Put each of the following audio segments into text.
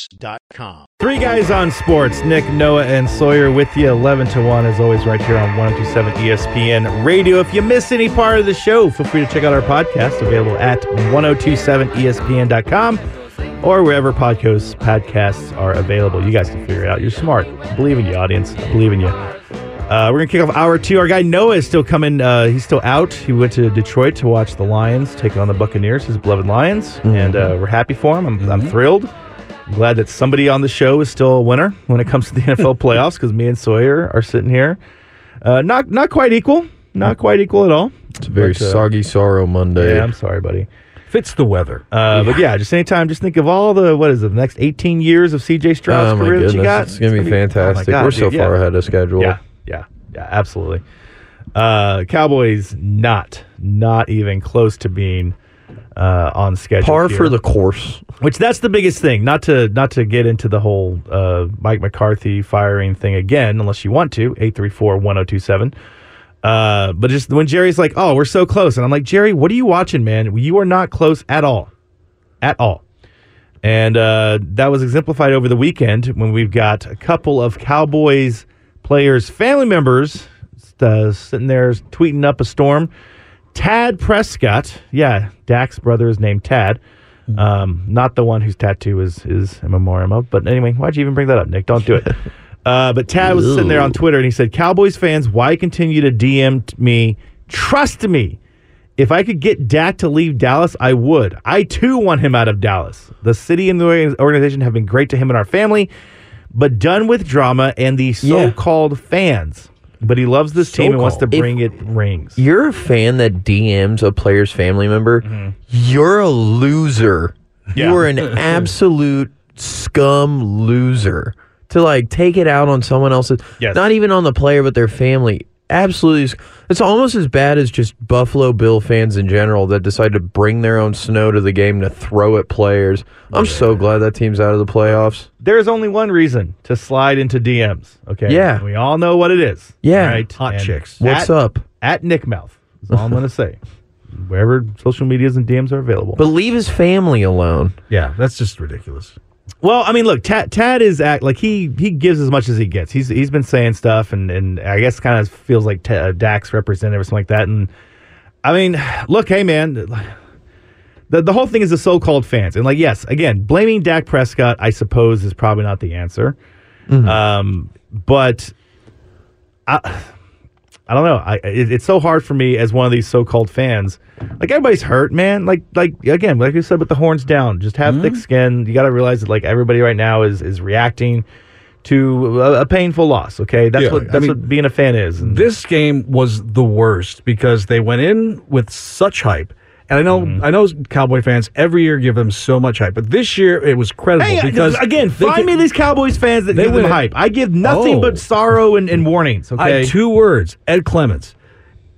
luxuryautoworks.com. Three guys on sports Nick, Noah, and Sawyer with you 11 to 1, as always, right here on 1027 ESPN Radio. If you miss any part of the show, feel free to check out our podcast available at 1027ESPN.com or wherever podcasts, podcasts are available. You guys can figure it out. You're smart. I believe in you, audience. I believe in you. Uh, we're going to kick off hour two. Our guy Noah is still coming. Uh, he's still out. He went to Detroit to watch the Lions take on the Buccaneers, his beloved Lions. Mm-hmm. And uh, we're happy for him. I'm, mm-hmm. I'm thrilled. I'm glad that somebody on the show is still a winner when it comes to the NFL playoffs because me and Sawyer are sitting here. Uh, not not quite equal. Not quite equal at all. It's a very but, uh, soggy sorrow Monday. Yeah, I'm sorry, buddy. Fits the weather. Uh, yeah. But yeah, just anytime, just think of all the, what is it, the next 18 years of CJ Stroud's oh, career goodness. that you got? It's going to be fantastic. Oh God, We're dude, so far yeah. ahead of schedule. Yeah, yeah. Yeah, absolutely. Uh, Cowboys not not even close to being uh, on schedule. Par here. for the course. Which that's the biggest thing. Not to not to get into the whole uh, Mike McCarthy firing thing again, unless you want to. Eight three four one zero two seven. Uh, but just when Jerry's like, "Oh, we're so close," and I'm like, "Jerry, what are you watching, man? You are not close at all, at all." And uh, that was exemplified over the weekend when we've got a couple of Cowboys players' family members uh, sitting there tweeting up a storm. Tad Prescott, yeah, Dak's brother is named Tad. Um, not the one whose tattoo is is a memoriam of. But anyway, why'd you even bring that up, Nick? Don't do it. Uh, but Tad was sitting there on Twitter and he said, Cowboys fans, why continue to DM me? Trust me. If I could get Dak to leave Dallas, I would. I too want him out of Dallas. The city and the organization have been great to him and our family but done with drama and the so-called yeah. fans. But he loves this team and wants to bring if it rings. You're a fan that DMs a player's family member. Mm-hmm. You're a loser. Yeah. You are an absolute scum loser to like take it out on someone else's. Yes. Not even on the player, but their family absolutely. It's almost as bad as just Buffalo Bill fans in general that decide to bring their own snow to the game to throw at players. I'm yeah. so glad that team's out of the playoffs. There's only one reason to slide into DMs. Okay. Yeah. We all know what it is. Yeah. Right. Hot and chicks. What's at, up? At Nick Mouth. is all I'm going to say. Wherever social medias and DMs are available. But leave his family alone. Yeah, that's just ridiculous. Well, I mean, look, Tad, Tad is act like he he gives as much as he gets. He's he's been saying stuff, and and I guess kind of feels like t- uh, Dak's representative or something like that. And I mean, look, hey man, the the whole thing is the so-called fans, and like yes, again, blaming Dak Prescott, I suppose, is probably not the answer. Mm-hmm. Um, but I I don't know. I it, it's so hard for me as one of these so-called fans. Like everybody's hurt, man. Like like again, like you said, with the horns down, just have mm-hmm. thick skin. You got to realize that like everybody right now is is reacting to a, a painful loss. Okay, that's yeah, what that's I mean, what being a fan is. This game was the worst because they went in with such hype and I know mm-hmm. I know Cowboy fans every year give them so much hype, but this year it was credible hey, because again, find can, me these Cowboys fans that give them hype. I give nothing oh. but sorrow and, and warnings. Okay, two words: Ed Clements.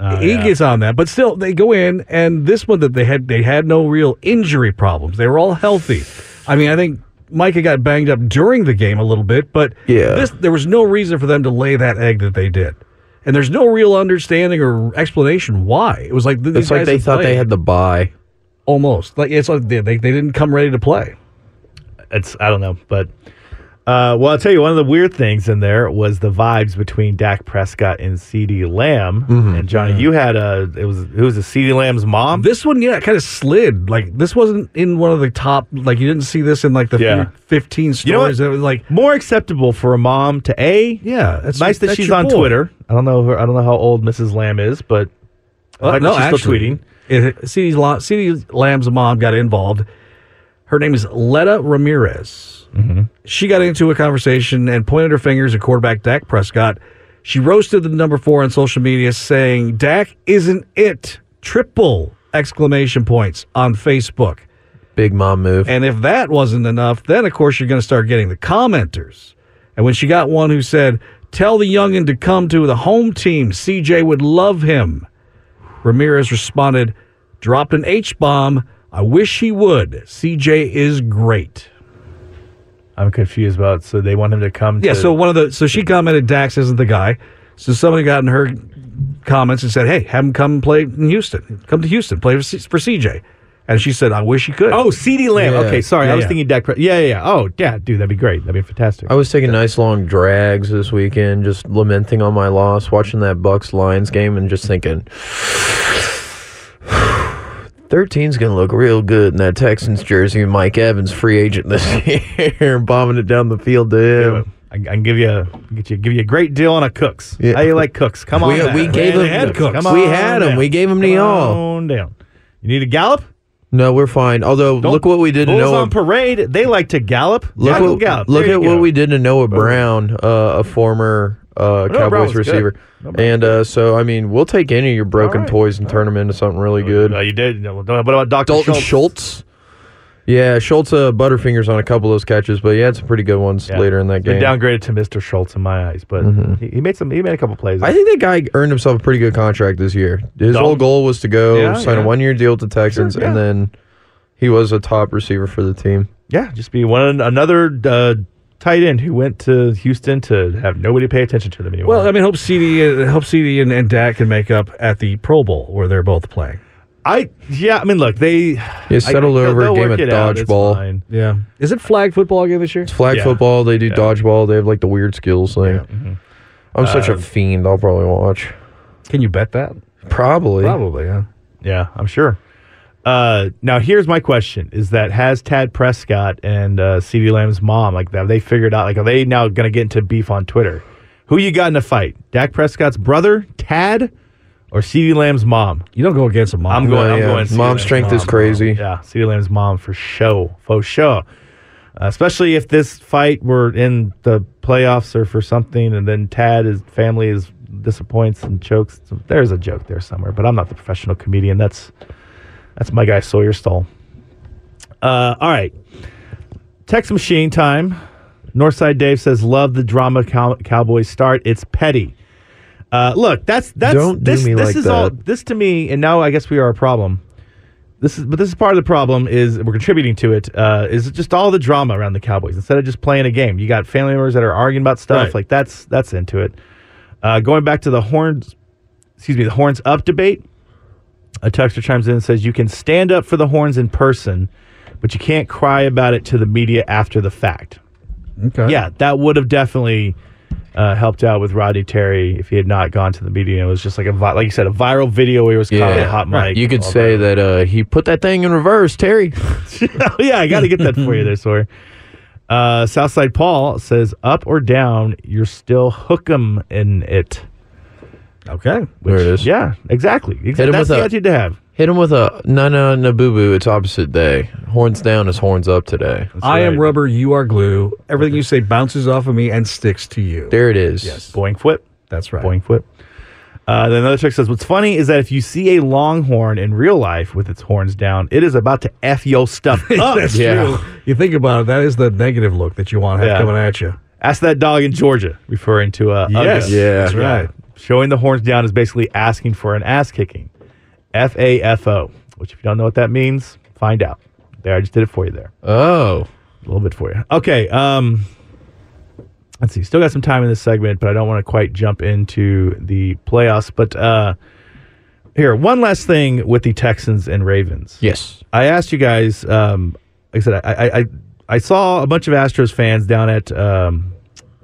Uh, he yeah. gets on that, but still they go in and this one that they had they had no real injury problems. They were all healthy. I mean, I think Micah got banged up during the game a little bit, but yeah, this, there was no reason for them to lay that egg that they did and there's no real understanding or explanation why. It was like it's like they thought played. they had the buy. Almost like it's like they, they they didn't come ready to play. It's I don't know, but uh, well, I'll tell you one of the weird things in there was the vibes between Dak Prescott and CeeDee Lamb. Mm-hmm. And Johnny, you had a it was it was a CeeDee Lamb's mom. This one, yeah, kind of slid. Like this wasn't in one of the top. Like you didn't see this in like the yeah. fifteen stories. You know was like more acceptable for a mom to a. Yeah, it's nice that she's on boy. Twitter. I don't know. Her, I don't know how old Mrs. Lamb is, but well, no, she's actually, still tweeting. CeeDee Lamb's mom got involved. Her name is Letta Ramirez. Mm-hmm. She got into a conversation and pointed her fingers at quarterback Dak Prescott. She roasted the number four on social media, saying Dak isn't it. Triple exclamation points on Facebook. Big mom move. And if that wasn't enough, then of course you're going to start getting the commenters. And when she got one who said, Tell the youngin to come to the home team, CJ would love him. Ramirez responded, Dropped an H bomb. I wish he would. CJ is great. I'm confused about. So they want him to come. Yeah. to- So one of the so she commented Dax isn't the guy. So somebody got in her comments and said, "Hey, have him come play in Houston. Come to Houston, play for, C- for CJ." And she said, "I wish he could." Oh, CeeDee Lamb. Yeah. Okay, sorry. Yeah, I was yeah. thinking Dak. Pre- yeah, yeah, yeah. Oh, yeah, dude, that'd be great. That'd be fantastic. I was taking nice long drags this weekend, just lamenting on my loss, watching that Bucks Lions game, and just thinking, 13's gonna look real good in that Texans jersey. And Mike Evans, free agent this year, bombing it down the field to him. I, I can give you a get you give you a great deal on a Cooks. Yeah. How you like Cooks? Come on, We- we gave They him- had Cooks. We had down. We gave to Come y'all. on down. You need a gallop? No, we're fine. Although, Don't- look what we did to Noah. on parade. They like to gallop. Look what, gallop. look at what we did to Noah Brown, uh, a former uh, Brown Cowboys receiver. And uh, so, I mean, we'll take any of your broken right. toys and turn them into something really good. Uh, you did. What about Dr. Dalton Schultz? Schultz. Yeah, Schultz uh, butterfingers on a couple of those catches, but he had some pretty good ones Yeah. later in that game. Been downgraded to Mr. Schultz in my eyes, but he, he made some. He made a couple plays. I think that guy earned himself a pretty good contract this year. His Dalton? whole goal was to go Yeah, sign yeah. a one-year deal with the Texans, Sure, and then he was a top receiver for the team. yeah, just be one another uh, tight end who went to Houston to have nobody pay attention to them anymore. Well, I mean, hope CeeDee, uh, hope CeeDee and, and Dak can make up at the Pro Bowl where they're both playing. I yeah, I mean, look, they He settled I- over a game work of it out. It's dodgeball. Yeah. Is it flag football again this year? It's flag Yeah. football. They do Yeah. dodgeball. They have like the weird skills thing. mhm. I'm such Uh, a fiend. I'll probably watch. Can you bet that? Probably. Probably. Yeah. Yeah, I'm sure. Uh, now here's my question: Is that has Tad Prescott and uh, CeeDee Lamb's mom like have they figured out like are they now going to get into beef on Twitter? Who you got in a fight? Dak Prescott's brother, Tad, or CeeDee Lamb's mom? You don't go against a mom. I'm going. No, I'm yeah. going. CeeDee Mom Lamb's strength is crazy. bro. Yeah, CeeDee Lamb's mom for show, for sure. Uh, especially if this fight were in the playoffs or for something, and then Tad, his family is disappoints and chokes. There's a joke there somewhere, but I'm not the professional comedian. That's that's my guy Sawyer Stall. Uh, all right, text machine time. Northside Dave says, "Love the drama cow- Cowboys start. It's petty." Uh, look, that's that's Don't do this. this like is all this to me, and now I guess we are a problem. This is, but this is part of the problem. Is we're contributing to it. Uh, is just all the drama around the Cowboys instead of just playing a game. You got family members that are arguing about stuff Right. like that's that's into it. Uh, going back to the horns, excuse me, the horns up debate. A texter chimes in and says you can stand up for the horns in person, but you can't cry about it to the media after the fact. Okay. Yeah, that would have definitely uh, helped out with Rodney Terry if he had not gone to the media. It was just like a vi- like you said, a viral video where he was caught on a hot mic. You could say that uh, he put that thing in reverse, Terry. oh, yeah, I got to get that for you there, Sawyer. Uh, Southside Paul says, up or down, you're still hook 'em in it. Okay. there it is. Yeah, exactly. exactly. him That's with the a- attitude to have. Hit him with a no, no, no, boo boo. It's opposite day. Horns down is horns up today. I am right. rubber. You are glue. Everything you say bounces off of me and sticks to you. There it is. Yes. Boing flip. That's right. Boing flip. Uh, then another chick says, "What's funny is that if you see a longhorn in real life with its horns down, it is about to f your stuff up." That's Yeah. true. You think about it, that is the negative look that you want to have Yeah. coming at you. Ask that dog in Georgia, referring to uh, Yes. Uga. Yeah. That's right. Showing the horns down is basically asking for an ass kicking. F A F O, which if you don't know what that means, find out. There, I just did it for you there. Oh, A little bit for you. Okay. Um, let's see. Still got some time in this segment, but I don't want to quite jump into the playoffs. But uh, here, one last thing with the Texans and Ravens. yes. I asked you guys. Um, like I said, I, I I I saw a bunch of Astros fans down at um,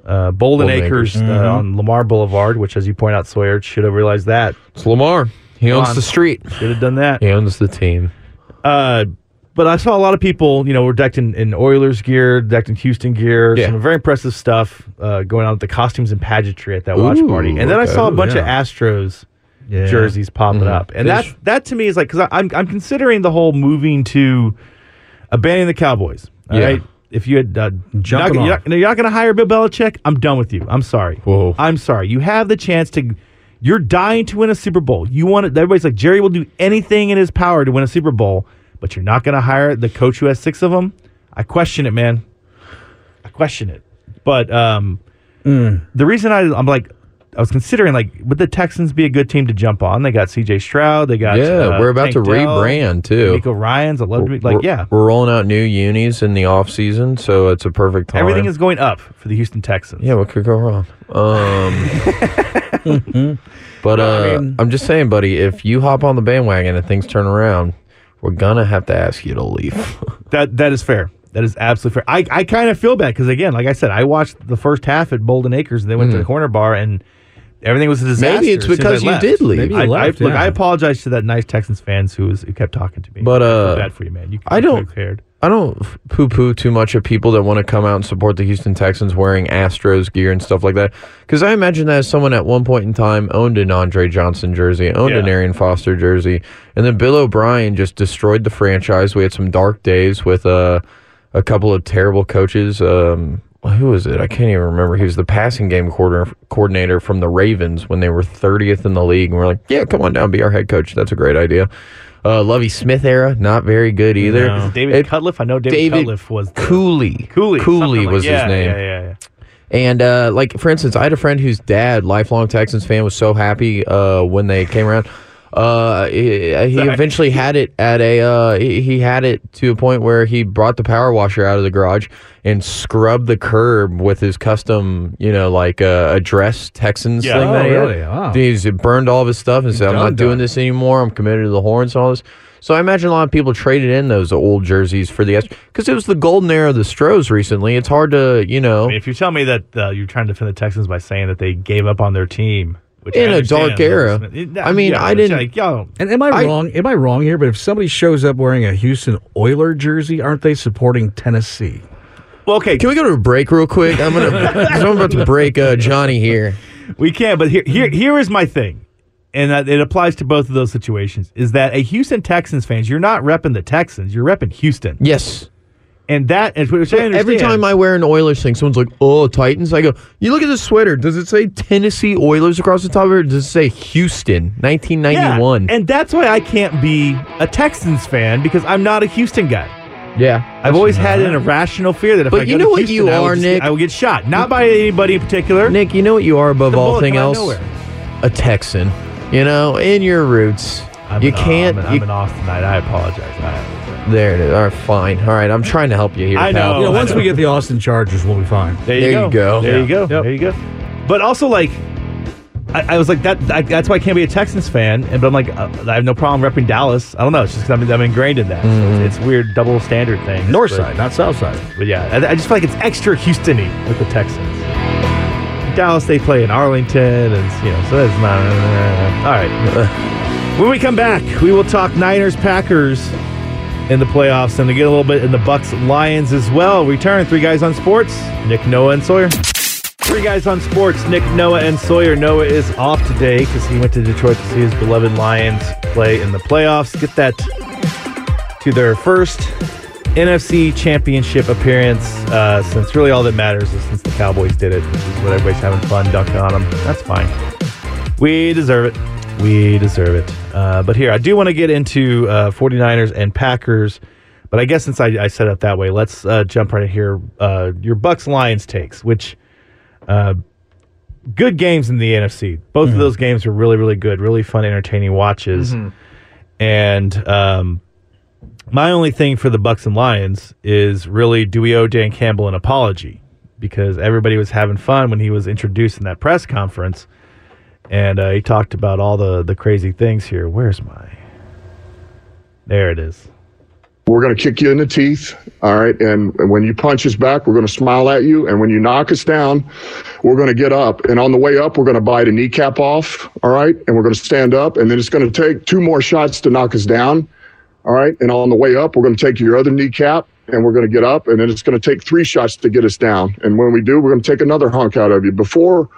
uh, Bouldin, Bouldin Acres, Acres. uh, on Lamar Boulevard, which, as you point out, Sawyer should have realized that. It's Lamar. He owns on. the street. Should have done that. He owns the team. Uh, but I saw a lot of people, you know, were decked in, in Oilers gear, decked in Houston gear, Yeah. some very impressive stuff uh, going on with the costumes and pageantry at that watch party. And then I saw a Ooh, bunch of. Astros Yeah. jerseys popping Mhm. up, and Fish. that that to me is like because I'm I'm considering the whole moving to abandoning the Cowboys. All Yeah. right, if you had uh, not, Jumping you're not, you're not going to hire Bill Belichick, I'm done with you. I'm sorry. Whoa. I'm sorry. You have the chance to. You're dying to win a Super Bowl. You want it. Everybody's like Jerry will do anything in his power to win a Super Bowl. but you're not going to hire the coach who has six of them. I question it, man. I question it. But um, mm. the reason I, I'm like, I was considering like, would the Texans be a good team to jump on? They got C.J. Stroud. They got yeah. Uh, we're about Tank to Dell, rebrand too. Nico Ryan's. I love to be like we're, yeah. We're rolling out new unis in the off season, so it's a perfect time. Everything is going up for the Houston Texans. Yeah, what could go wrong? Um, but uh, I mean, I'm just saying, buddy, if you hop on the bandwagon and things turn around, we're gonna have to ask you to leave. that that is fair. That is absolutely fair. I, I kind of feel bad because again, like I said, I watched the first half at Bouldin Acres and they went mm. to the corner bar and everything was a disaster. Maybe it's because you left. did leave. Maybe I, left, I, yeah. Look, I apologize to that nice Texans fans who was who kept talking to me. But uh, I bad for you, man. You, I don't cared. I don't poo poo too much of people that want to come out and support the Houston Texans wearing Astros gear and stuff like that. Because I imagine that as someone at one point in time owned an Andre Johnson jersey, owned yeah. an Arian Foster jersey, and then Bill O'Brien just destroyed the franchise. We had some dark days with uh, a couple of terrible coaches. Um, who was it? I can't even remember. He was the passing game coordinator from the Ravens when they were 30th in the league. And we're like, yeah, come on down, be our head coach. That's a great idea. Uh, Lovie Smith era, not very good either. No. David it? I know David, David was the, Culley. Culley. Culley was like, yeah, his name. Yeah, yeah, yeah. And uh, like for instance, I had a friend whose dad, lifelong Texans fan, was so happy uh, when they came around. Uh, he, he eventually had it at a. Uh, he had it to a point where he brought the power washer out of the garage and scrubbed the curb with his custom, you know, like uh, address Texans yeah. thing. Oh, that he really? Wow. He's burned all of his stuff and said, "I'm not doing this anymore. I'm committed to the horns and all this." So I imagine a lot of people traded in those old jerseys for the because it was the golden era of the Stros recently. It's hard to, you know. I mean, if you tell me that uh, you're trying to defend the Texans by saying that they gave up on their team in a dark era. I mean, yeah, I didn't. Like, yo, and am I, I, wrong? Am I wrong here? But if somebody shows up wearing a Houston Oiler jersey, aren't they supporting Tennessee? Well, okay. Can we go to a break real quick? I'm gonna. I'm about to break uh, Johnny here. We can, but here, here, here is my thing, and it applies to both of those situations. Is that a Houston Texans fans? You're not repping the Texans. You're repping Houston. Yes. And that, which I understand. every time I wear an Oilers thing, someone's like, "Oh, Titans." I go, "You look at the sweater. Does it say Tennessee Oilers across the top of it? Or does it say Houston, 1991?" Yeah, and that's why I can't be a Texans fan because I'm not a Houston guy. Yeah, I've always had an irrational fear that if but I you go know what Houston, you are, just, Nick. I will get shot, not by anybody in particular. Nick, you know what you are above all thing else? A Texan. You know, in your roots. I'm you can't. I'm, you, I'm an Austin tonight. I apologize. I there it is. All right, fine. All right, I'm trying to help you here. I know. Pal. You know once we get the Austin Chargers, we'll be fine. There you there go. You go. There yeah. you go. Yep. There you go. But also, like, I, I was like that. I, that's why I can't be a Texans fan. And but I'm like, uh, I have no problem repping Dallas. I don't know. It's just because I'm, I'm, ingrained in that. Mm-hmm. So it's, it's, weird double standard thing. North side, not south side. But yeah, I, I just feel like it's extra Houstony with the Texans. Dallas, they play in Arlington, and you know, so that's not. Uh, all right. when we come back, we will talk Niners, Packers in the playoffs, and to get a little bit in the Bucks, Lions as well. Return three guys on sports. Nick, Noah, and Sawyer. Three guys on sports. Nick, Noah, and Sawyer. Noah is off today because he went to Detroit to see his beloved Lions play in the playoffs. Get that to their first NFC Championship appearance uh, since really all that matters is since the Cowboys did it, which is what everybody's having fun dunking on them. That's fine. We deserve it. We deserve it. Uh, but here, I do want to get into uh, 49ers and Packers. But I guess since I, I set up that way, let's uh, jump right here. Uh, your Bucks Lions takes, which uh, good games in the NFC. Both mm-hmm. of those games were really, really good, really fun, entertaining watches. Mm-hmm. And um, my only thing for the Bucks and Lions is really do we owe Dan Campbell an apology? Because everybody was having fun when he was introduced in that press conference, and uh, he talked about all the the crazy things here. Where's my? There it is. We're going to kick you in the teeth. All right. And when you punch us back, we're going to smile at you. And when you knock us down, we're going to get up. And on the way up, we're going to bite a kneecap off. All right. And we're going to stand up. And then it's going to take two more shots to knock us down. All right. And on the way up, we're going to take your other kneecap and we're going to get up. And then it's going to take three shots to get us down. And when we do, we're going to take another hunk out of you. Before,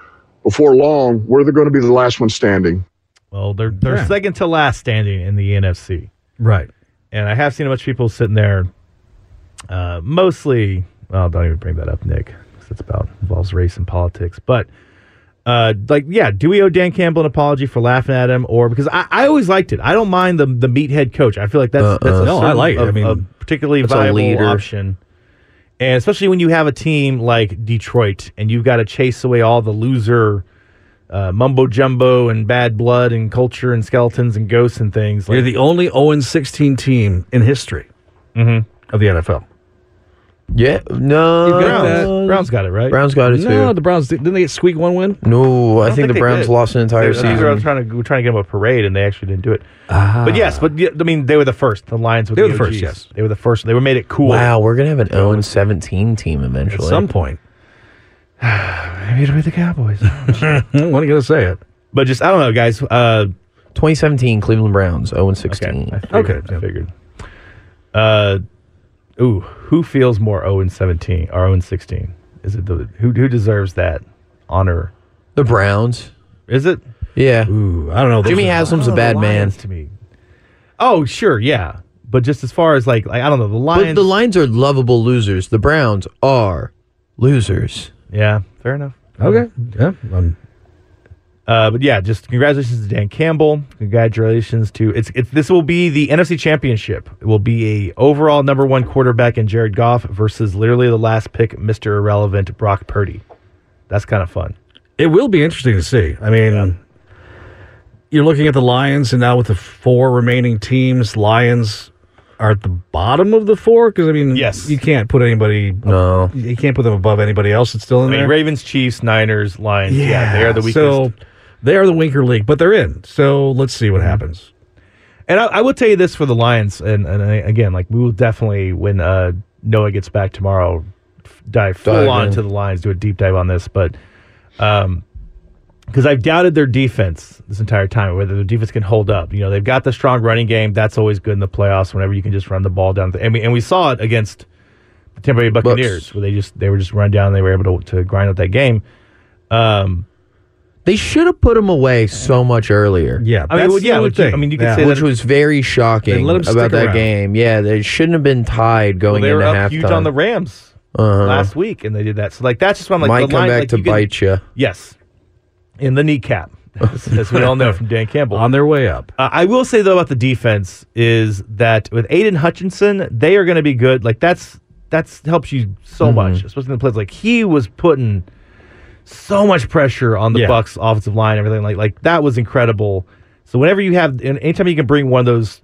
before long, we're going to be the last one standing. Well, they're, they're yeah. second to last standing in the NFC. Right and I have seen a bunch of people sitting there, uh, mostly. Well, don't even bring that up, Nick. It's about involves race and politics, but uh, like yeah, do we owe Dan Campbell an apology for laughing at him, or because I, I always liked it. I don't mind the the meathead coach. I feel like that's that's a No, I like it. I a- mean, a particularly that's a viable option, and especially when you have a team like Detroit and you've got to chase away all the loser. Uh, mumbo jumbo and bad blood and culture and skeletons and ghosts and things. You're the only 0 16 team in history Mm-hmm. of the NFL. Yeah, no. Browns. Browns got it right. Browns got it No, too. the Browns didn't they get squeak one win? No, I, don't think, the they Browns did. lost an entire They- were season. trying to we're trying to get them a parade, and they actually didn't do it. Ah. But yes, but yeah, I mean, they were the first. The Lions were They the were the first, OGs. yes. they were the first. They were made it cool. Wow, we're gonna have an 0 17 team eventually. At eventually. some point. maybe it'll be the Cowboys. what are you going to say it? but just I don't know, guys. Uh, 2017 Cleveland Browns 0 okay, 16. I figured, Okay, I figured. Uh, ooh, who feels more 0 and 17 or 0 and 16? Is it the who who deserves that honor? The Browns. Is it Yeah. Ooh, I don't know. Those Jimmy are- Haslam's a bad the man. Lions to me. Oh, sure, yeah. But just as far as like, like I don't know, the Lions. But the Lions are lovable losers. The Browns are losers. yeah, fair enough. Okay. Yeah. Um, Uh, but yeah, just congratulations to Dan Campbell. Congratulations to it's it's this will be the NFC Championship. It will be a overall number one quarterback in Jared Goff versus literally the last pick, Mister Irrelevant Brock Purdy. That's kind of fun. it will be interesting to see. I mean, you're looking at the Lions, and now with the four remaining teams, Lions are at the bottom of the four because I mean, Yes. you can't put anybody. No. You can't put them above anybody else that's still in I mean, there. Ravens, Chiefs, Niners, Lions. Yeah, they are the weakest. So they are the weaker league, but they're in. So let's see Mm-hmm. what happens. And I, I will tell you this for the Lions, and, and again, like we will definitely when uh, Noah gets back tomorrow, f- dive full Dive on in. to the Lions, do a deep dive on this. But um, because I've doubted their defense this entire time, whether their defense can hold up. You know, they've got the strong running game. That's always good in the playoffs. Whenever you can just run the ball down, the, and we and we saw it against the Tampa Bay Buccaneers, Bucks. where they just they were just run down. and They were able to, to grind out that game. Um, They should have put him away so much earlier. Yeah, I mean, that's well, the yeah, only which you- I mean, you could Yeah. say Which that- was very shocking let him about that around. game. Yeah, they shouldn't have been tied well, going they were into up halftime. huge on the Rams Uh-huh. last week, and they did that. So like that's just what I'm like. Might the come line, back like, to you can- bite you. Yes, in the kneecap, as, as we all know from Dan Campbell. on their way up. Uh, I will say though about the defense is that with Aidan Hutchinson, they are going to be good. Like that's that's helps you so Mm-hmm. much, especially in the plays. Like he was putting so much pressure on the Yeah. Bucks offensive line, everything like like that was incredible. So whenever you have, and anytime you can bring one of those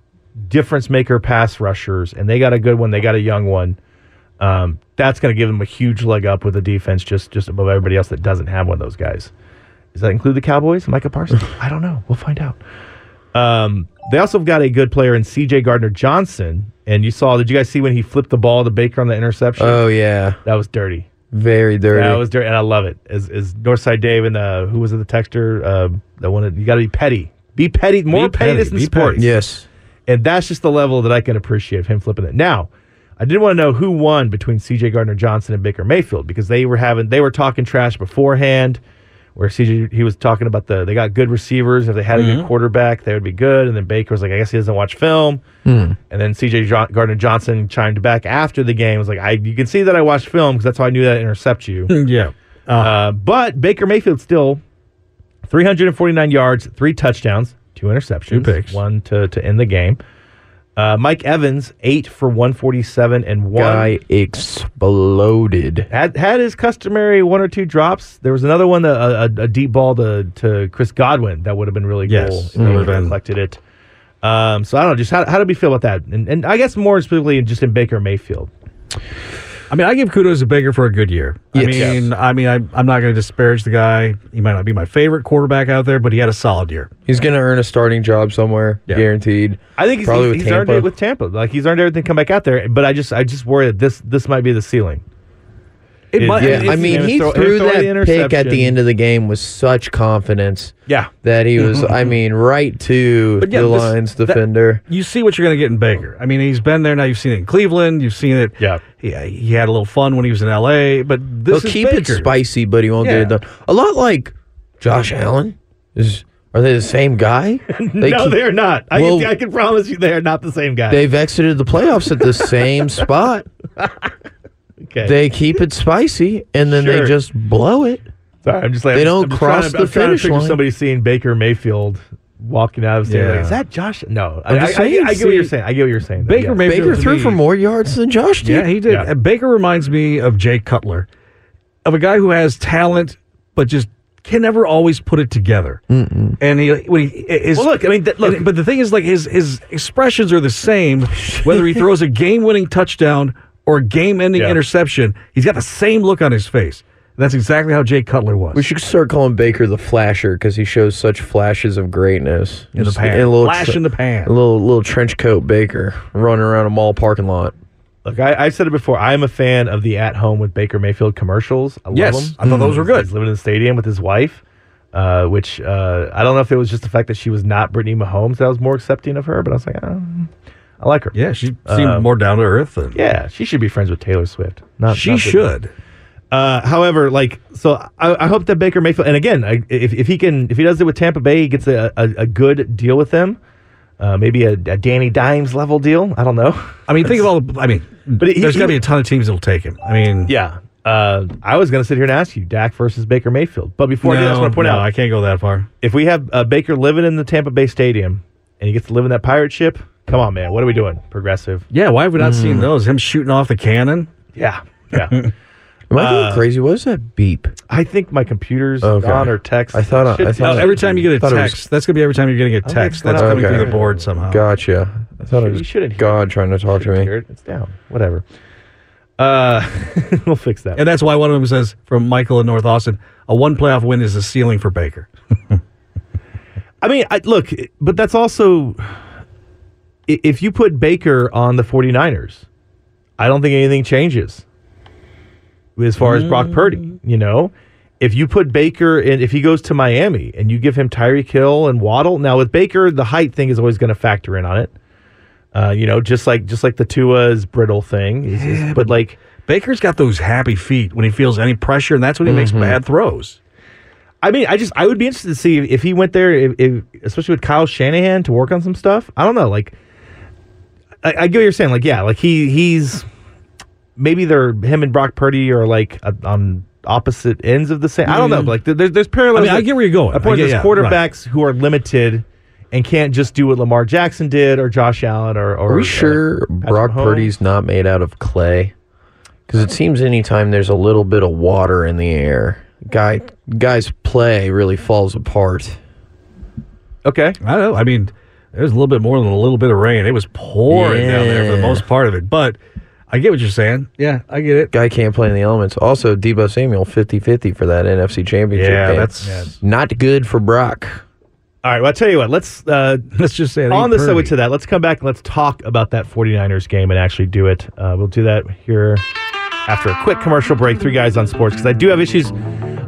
difference maker pass rushers, and they got a good one, they got a young one. Um, that's going to give them a huge leg up with the defense, just just above everybody else that doesn't have one of those guys. Does that include the Cowboys, Micah Parsons? I don't know. We'll find out. Um, they also got a good player in C.J. Gardner Johnson, and you saw. Did you guys see when he flipped the ball to Baker on the interception? Oh yeah, that was dirty. Very dirty. That was dirty, and I love it. As as Northside Dave and uh, who was it, the texter uh, that wanted you got to be petty, be petty, more petty, pettiness in be sports. petty. yes. And that's just the level that I can appreciate of him flipping it. Now, I did want to know who won between CJ Gardner Johnson and Baker Mayfield because they were having they were talking trash beforehand. Where CJ he was talking about the they got good receivers. If they had a good quarterback, they would be good. And then Baker was like, I guess he doesn't watch film. And then CJ Jo- Gardner Johnson chimed back after the game was like, I you can see that I watched film because that's how I knew that I intercept you. yeah. Uh, but Baker Mayfield still 349 yards, three touchdowns, two interceptions, Two picks. one to, to end the game. Uh, Mike Evans, eight for 147 and one. Guy exploded. Had, had his customary one or two drops. There was another one, a, a, a deep ball to, to Chris Godwin that would have been really Yes, cool. if they would've would've been- collected it. Um, so I don't know, just how, how do we feel about that? And, and I guess more specifically just in Baker Mayfield. I mean, I give kudos to Baker for a good year. I Yes. mean, I mean, I, I'm not going to disparage the guy. He might not be my favorite quarterback out there, but he had a solid year. He's gonna earn a starting job somewhere, Yeah. guaranteed. I think he's, Probably he's, with he's earned it with Tampa. Like he's earned everything to come back out there. But I just I just worry that this this might be the ceiling. It Is- might, Yeah, Yeah, I mean, he throw- threw throw the that pick at the end of the game with such confidence Yeah. that he was, I mean, right to yeah, the this- Lions that- defender. you see what you're going to get in Baker. I mean, he's been there now. You've seen it in Cleveland. You've seen it. Yeah. He, he had a little fun when he was in L.A. But this He'll is keep it spicy, but he won't Yeah. get it done. A lot like Josh Allen. Is are they the same guy? They no, keep- they are not. I, Well- can, I can promise you they are not the same guy. They've exited the playoffs at the same spot. Okay. They keep it spicy and then Sure. they just blow it. Sorry, I'm just like They I'm don't I'm just cross trying to, the I'm trying to finish picture line. Somebody seeing Baker Mayfield walking out of the stadium. Yeah. Like, is that Josh? No, I, I'm just I, saying, I get what you're saying. I get what you're saying. though, Baker yes. Mayfield Baker to threw me- for more yards than Josh did. Yeah, he did. Yeah. Uh, Baker reminds me of Jay Cutler, of a guy who has talent, but just can never always put it together. Mm-mm. And he, when he his, Well, look, I mean, th- look, but the thing is, like his his expressions are the same, whether he throws a game-winning touchdown or a game-ending Yeah. interception. He's got the same look on his face. That's exactly how Jay Cutler was. We should start calling Baker the Flasher because he shows such flashes of greatness in the Just pan, a little flash in the pan. A little little trench coat Baker running around a mall parking lot. look. I, I've said it before. I'm a fan of the at-home with Baker Mayfield commercials. I love Yes, them. I thought those were good. He's living in the stadium with his wife, uh, which uh, I don't know if it was just the fact that she was not Brittany Mahomes that I was more accepting of her, but I was like, oh, I like her. yeah, she seemed more down to earth. And Yeah, she should be friends with Taylor Swift. Not she not should. Uh, however, like, so I, I hope that Baker Mayfield, and again, I, if, if he can, if he does it with Tampa Bay, he gets a, a, a good deal with them. Uh, maybe a, a Danny Dimes level deal. I don't know. I mean, think of all the. I mean, But he- there's got to be a ton of teams that'll take him. I mean, Yeah. Uh, I was going to sit here and ask you Dak versus Baker Mayfield. But before I do I just want to point no, out I can't go that far. if we have uh, Baker living in the Tampa Bay Stadium and he gets to live in that pirate ship, come on, man. What are we doing? Progressive. Yeah, why have we not seen those? Him shooting off the cannon. Yeah. Yeah. Am I Uh, going crazy? What is that beep? I think my computer's Okay. on or text. I thought I- Should- I thought No, I- every time you get a thought it was- text, that's gonna be every time you're getting a think text. That's coming Okay. through the board somehow. Gotcha. I thought it You was shouldn't God trying to talk to me. hear it. It's down. Whatever. Uh, we'll fix that. And that's why one of them says from Michael in North Austin, a one playoff win is a ceiling for Baker. I mean, I, look, but that's also i- if you put Baker on the 49ers, I don't think anything changes as far as Brock Purdy, you know. If you put Baker in, if he goes to Miami and you give him Tyreek Hill and Waddle, now with Baker, the height thing is always going to factor in on it. Uh, you know, just like just like the Tua's brittle thing, is- is- but like Baker's got those happy feet when he feels any pressure, and that's when he makes Mm-hmm. bad throws. I mean, I just I would be interested to see if he went there, if, if, especially with Kyle Shanahan to work on some stuff. I don't know, like I, I get what you're saying. Like, yeah, like he he's maybe they're him and Brock Purdy are like uh, on opposite ends of the same. I don't know, but like there, there's there's parallels. I mean, I get where you're going. My point I get- there's yeah, right. quarterbacks who are limited and can't just do what Lamar Jackson did or Josh Allen or. or Are we uh, sure Patrick Brock Mahomes. Purdy's not made out of clay? Because it seems anytime there's a little bit of water in the air, guy guy's play really falls apart. Okay. I don't know. I mean, there's a little bit more than a little bit of rain. It was pouring down there for the most part of it. But I get what you're saying. Yeah, I get it. Guy can't play in the elements. Also, Deebo Samuel 50-50 for that NFC Championship Yeah, game. that's not good for Brock. All right. Well, I'll tell you what. Let's uh, let's just say on ain't the segue Purdy. to that. Let's come back and let's talk about that 49ers game and actually do it. Uh, we'll do that here after a quick commercial break. Three guys on sports because I do have issues.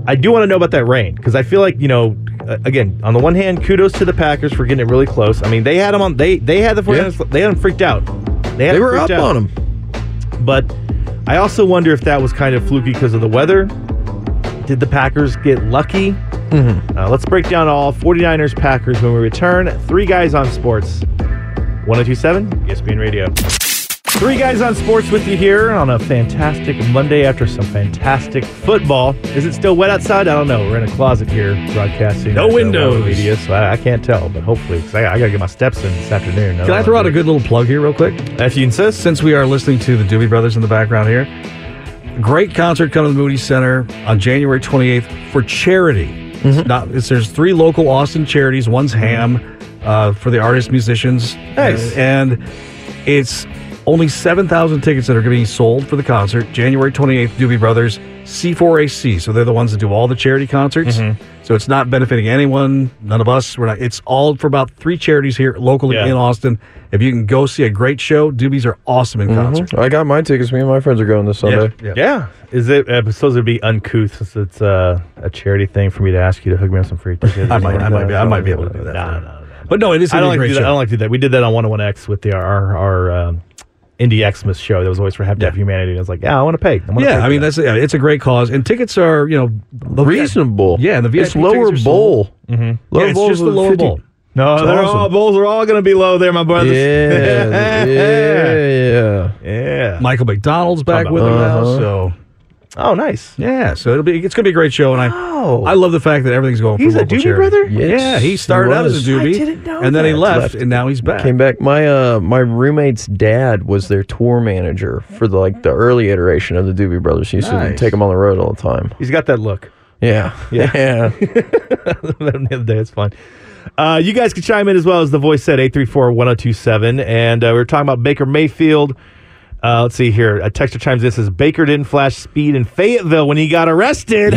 I do want to know about that rain because I feel like you know. Again, on the one hand, kudos to the Packers for getting it really close. I mean, they had them on. They they had the 49ers. They had them freaked out. They, had They were up out. on them. But I also wonder if that was kind of fluky because of the weather. Did the Packers get lucky? Uh, let's break down all 49ers Packers when we return. Three guys on sports. 1027 ESPN Radio. Three guys on sports with you here on a fantastic Monday after some fantastic football. Is it still wet outside? I don't know. We're in a closet here broadcasting. No windows. Media, so I, I can't tell, but hopefully, because I, I got to get my steps in this afternoon. Can I throw out a good little plug here, real quick? If you insist. Since we are listening to the Doobie Brothers in the background here, great concert coming to the Moody Center on January 28th for charity. It's not, it's, there's three local Austin charities. One's HAAM uh, for the artists, musicians. Nice. And it's only 7,000 tickets that are being sold for the concert. January 28th, Doobie Brothers, C4AC. So they're the ones that do all the charity concerts. So it's not benefiting anyone, none of us. We're not. It's all for about three charities here locally Yeah. in Austin. If you can go see a great show, Doobies are awesome in concert. I got my tickets. Me and my friends are going this Sunday. Yeah. Yeah. Is it? I suppose it'd be uncouth since it's uh, a charity thing for me to ask you to hook me up some free tickets. I might- I might be- I might be able to do that No, for no, you. no, no. But no, it is I a don't like to great do that. show. I don't like to do that. We did that on 101X with the our our um, Indie Xmas show. That was always for Happy Yeah. Humanity. And I was like, yeah, I want to pay. I wanna yeah, for I mean that. that's yeah, it's a great cause, and tickets are you know the- Reasonable. Yeah, and the VIP It's lower tickets are sold. bowl. Mm-hmm. Lower Yeah, it's just the lower 50. bowl. no, it's they're awesome. all bowls are all going to be low there, my brothers. Yeah, yeah, yeah. yeah. Michael McDonald's back Talking with him now, Uh-huh. so Oh, nice. Yeah, so it'll be it's gonna be a great show, and I Oh. I love the fact that everything's going. He's for a local Doobie charity. brother? Yes, yeah, he he started out as a doobie, didn't know and then he that. left, Left. and now he's back. Came back. My uh my roommate's dad was their tour manager for the like the early iteration of the Doobie Brothers. He used to Nice. take them on the road all the time. He's got that look. Yeah, Yeah. the other day. It's fine. Uh, you guys can chime in as well as the voice said 834 1027. And uh, we were talking about Baker Mayfield. Uh, let's see here. A texter chimes in says Baker didn't flash speed in Fayetteville when he got arrested.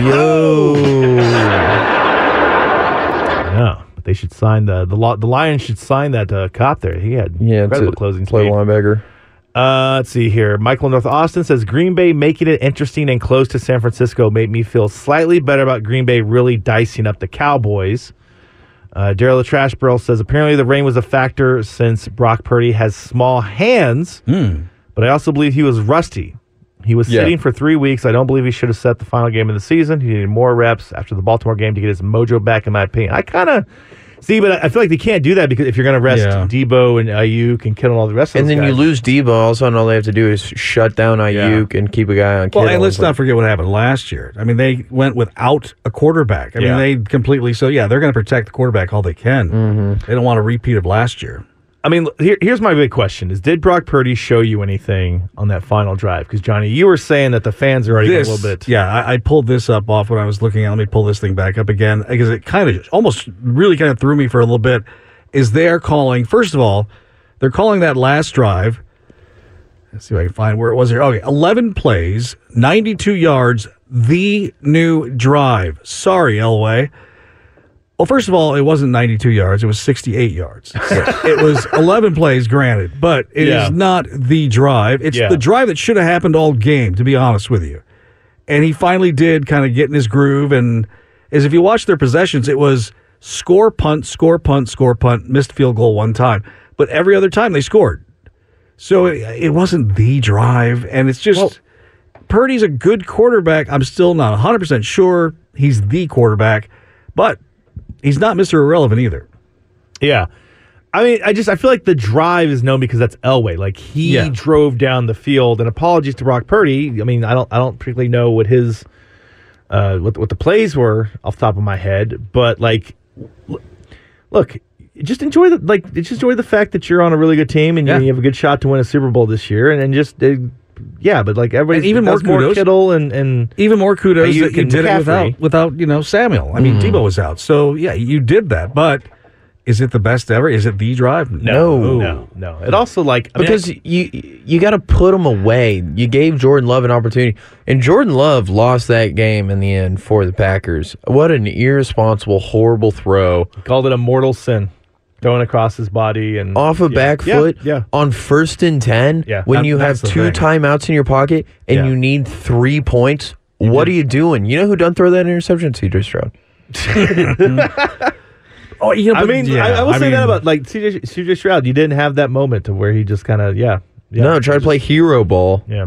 No, but they should sign the the the Lions should sign that uh, cop there. He had Yeah, incredible closing play speed. linebacker. Uh, let's see here. Michael North Austin says Green Bay making it interesting and close to San Francisco made me feel slightly better about Green Bay really dicing up the Cowboys. Uh, Daryl the Trash Barrel says apparently the rain was a factor since Brock Purdy has small hands, but I also believe he was rusty. He was Yeah. sitting for three weeks. I don't believe he should have set the final game of the season. He needed more reps after the Baltimore game to get his mojo back, in my opinion. I kind of see, but I I feel like they can't do that because if you're going to rest Yeah. Deebo and Aiyuk and Kittle and all the rest of And those then you lose Deebo. All of a sudden, all they have to do is shut down Aiyuk and keep a guy on. Well, and let's It's not forget what happened last year. I mean, they went without a quarterback. I Yeah. mean, they completely. So yeah, they're going to protect the quarterback all they can. Mm-hmm. They don't want a repeat of last year. I mean, here, here's my big question: Is did Brock Purdy show you anything on that final drive? Because Johnny, you were saying that the fans are already This, a little bit. yeah, I, I pulled this up off when I was looking at. Let me pull this thing back up again because it kind of almost really kind of threw me for a little bit. Is they're calling first of all, they're calling that last drive. Let's see if I can find where it was here. Okay, eleven plays, ninety-two yards, the new drive. Sorry, Elway. Well, first of all, it wasn't 92 yards. It was 68 yards. it was 11 plays, granted, but it is Yeah. not the drive. It's Yeah. the drive that should have happened all game, to be honest with you. And he finally did kind of get in his groove. And as if you watch their possessions, it was score, punt, score, punt, score, punt, missed field goal one time. But every other time they scored. So it, it wasn't the drive. And it's just Purdy's a good quarterback. I'm still not 100% sure he's the quarterback, but he's not Mr. Irrelevant either. Yeah. I mean, I just I feel like the drive is known because that's Elway. Like he Yeah. drove down the field. And apologies to Brock Purdy. I mean, I don't I don't particularly know what his uh what what the plays were off the top of my head, but like look, just enjoy the like just enjoy the fact that you're on a really good team and Yeah. you have a good shot to win a Super Bowl this year, and, and just uh, yeah, but like everybody And even more does more kudos- Kittle and and Even more kudos Aiyuk that you and did it without, without, you know, Samuel. I mean, mm. Deebo was out. So, yeah, you did that. But is it the best ever? Is it the drive? no no no. It also like I mean, because you you got to put them away. You gave Jordan Love an opportunity, and Jordan Love lost that game in the end for the Packers. What an irresponsible, horrible throw called it a mortal sin, throwing across his body and off a yeah. back foot Yeah, on first and ten. Yeah, when that- you have two thing. timeouts in your pocket and Yeah. you need three points. what are you doing? You know who done throw that interception? CJ Stroud. Oh, you know, I mean, yeah, I, I will say mean, that about like CJ, CJ Stroud. You didn't have that moment to where he just kind of yeah, yeah no, try to play hero ball. yeah.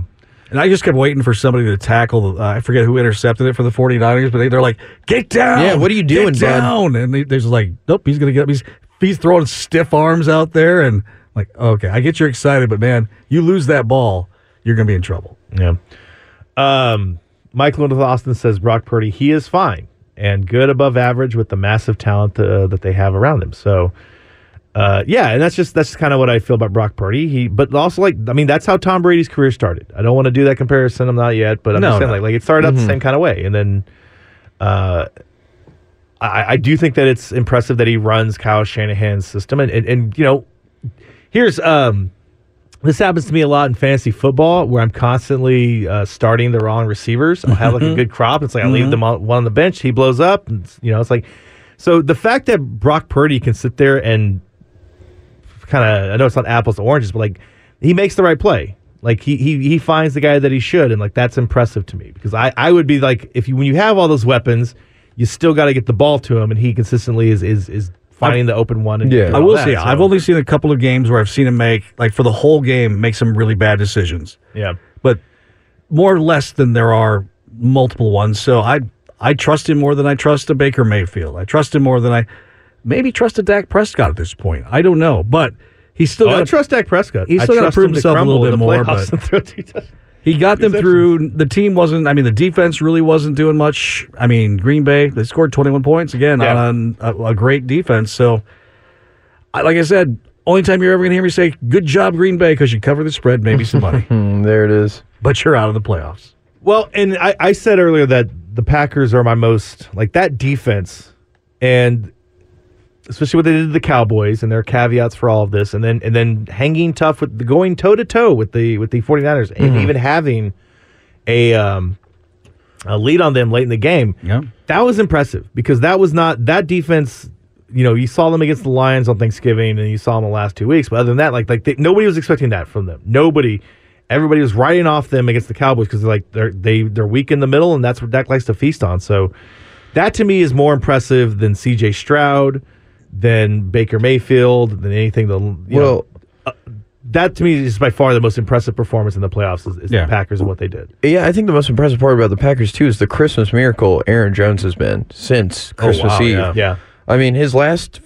And I just kept waiting for somebody to tackle. Uh, I forget who intercepted it for the 49ers, but they, they're like, "Get down!" Yeah, what are you doing, Get bud?" down! And they, are just like, "Nope, he's gonna get up." He's he's throwing stiff arms out there, and like, okay, I get you're excited, but man, you lose that ball, you're gonna be in trouble. Yeah. Um, Michael Austin says Brock Purdy, he is fine and good above average with the massive talent uh, that they have around him. So, uh, yeah, and that's just that's just kind of what I feel about Brock Purdy. He, but also like I mean that's how Tom Brady's career started. I don't want to do that comparison. I'm not yet, but I'm No, just saying no. like like it started out the same kind of way, and then, uh, I, I do think that it's impressive that he runs Kyle Shanahan's system, and and, and you know, here's um this happens to me a lot in fantasy football where I'm constantly uh, starting the wrong receivers. I'll have like a good crop. It's like I leave them on, one on the bench. He blows up. And, you know, it's like so the fact that Brock Purdy can sit there and kind of I know it's not apples to oranges, but like he makes the right play. Like he he he finds the guy that he should, and like that's impressive to me because I I would be like if you when you have all those weapons, you still got to get the ball to him, and he consistently is is is finding the open one. And Yeah. I will that, say so. I've only seen a couple of games where I've seen him make, like for the whole game, make some really bad decisions, yeah. but more or less than there are multiple ones. So I I trust him more than I trust a Baker Mayfield. I trust him more than I maybe trust a Dak Prescott at this point. I don't know, but he's still Oh, I trust Dak Prescott. He's still gotta prove himself a little bit more, but- and throw two touchdowns. He got them through. The team wasn't. I mean, the defense really wasn't doing much. I mean, Green Bay they scored 21 points again yeah. on a, a, great defense. So, like I said, only time you're ever going to hear me say "Good job, Green Bay" because you cover the spread, maybe some money. there it is. But you're out of the playoffs. Well, and I, I said earlier that the Packers are my most like that defense, and especially what they did to the Cowboys and their caveats for all of this, and then and then hanging tough with the going toe to toe with the with the 49ers and mm-hmm. even having a um a lead on them late in the game. Yeah. That was impressive because that was not that defense you know, you saw them against the Lions on Thanksgiving, and you saw them the last two weeks. But other than that, like like they, nobody was expecting that from them. Nobody, everybody was writing off them against the Cowboys because they're like they're they they're weak in the middle, and that's what Dak likes to feast on. So that to me is more impressive than C.J. Stroud than Baker Mayfield, than anything. The well, know, uh, that to me is by far the most impressive performance in the playoffs is, is yeah. the Packers and what they did. Yeah, I think the most impressive part about the Packers too is the Christmas miracle Aaron Jones has been since Christmas oh, wow, Eve. Yeah. yeah. I mean, his last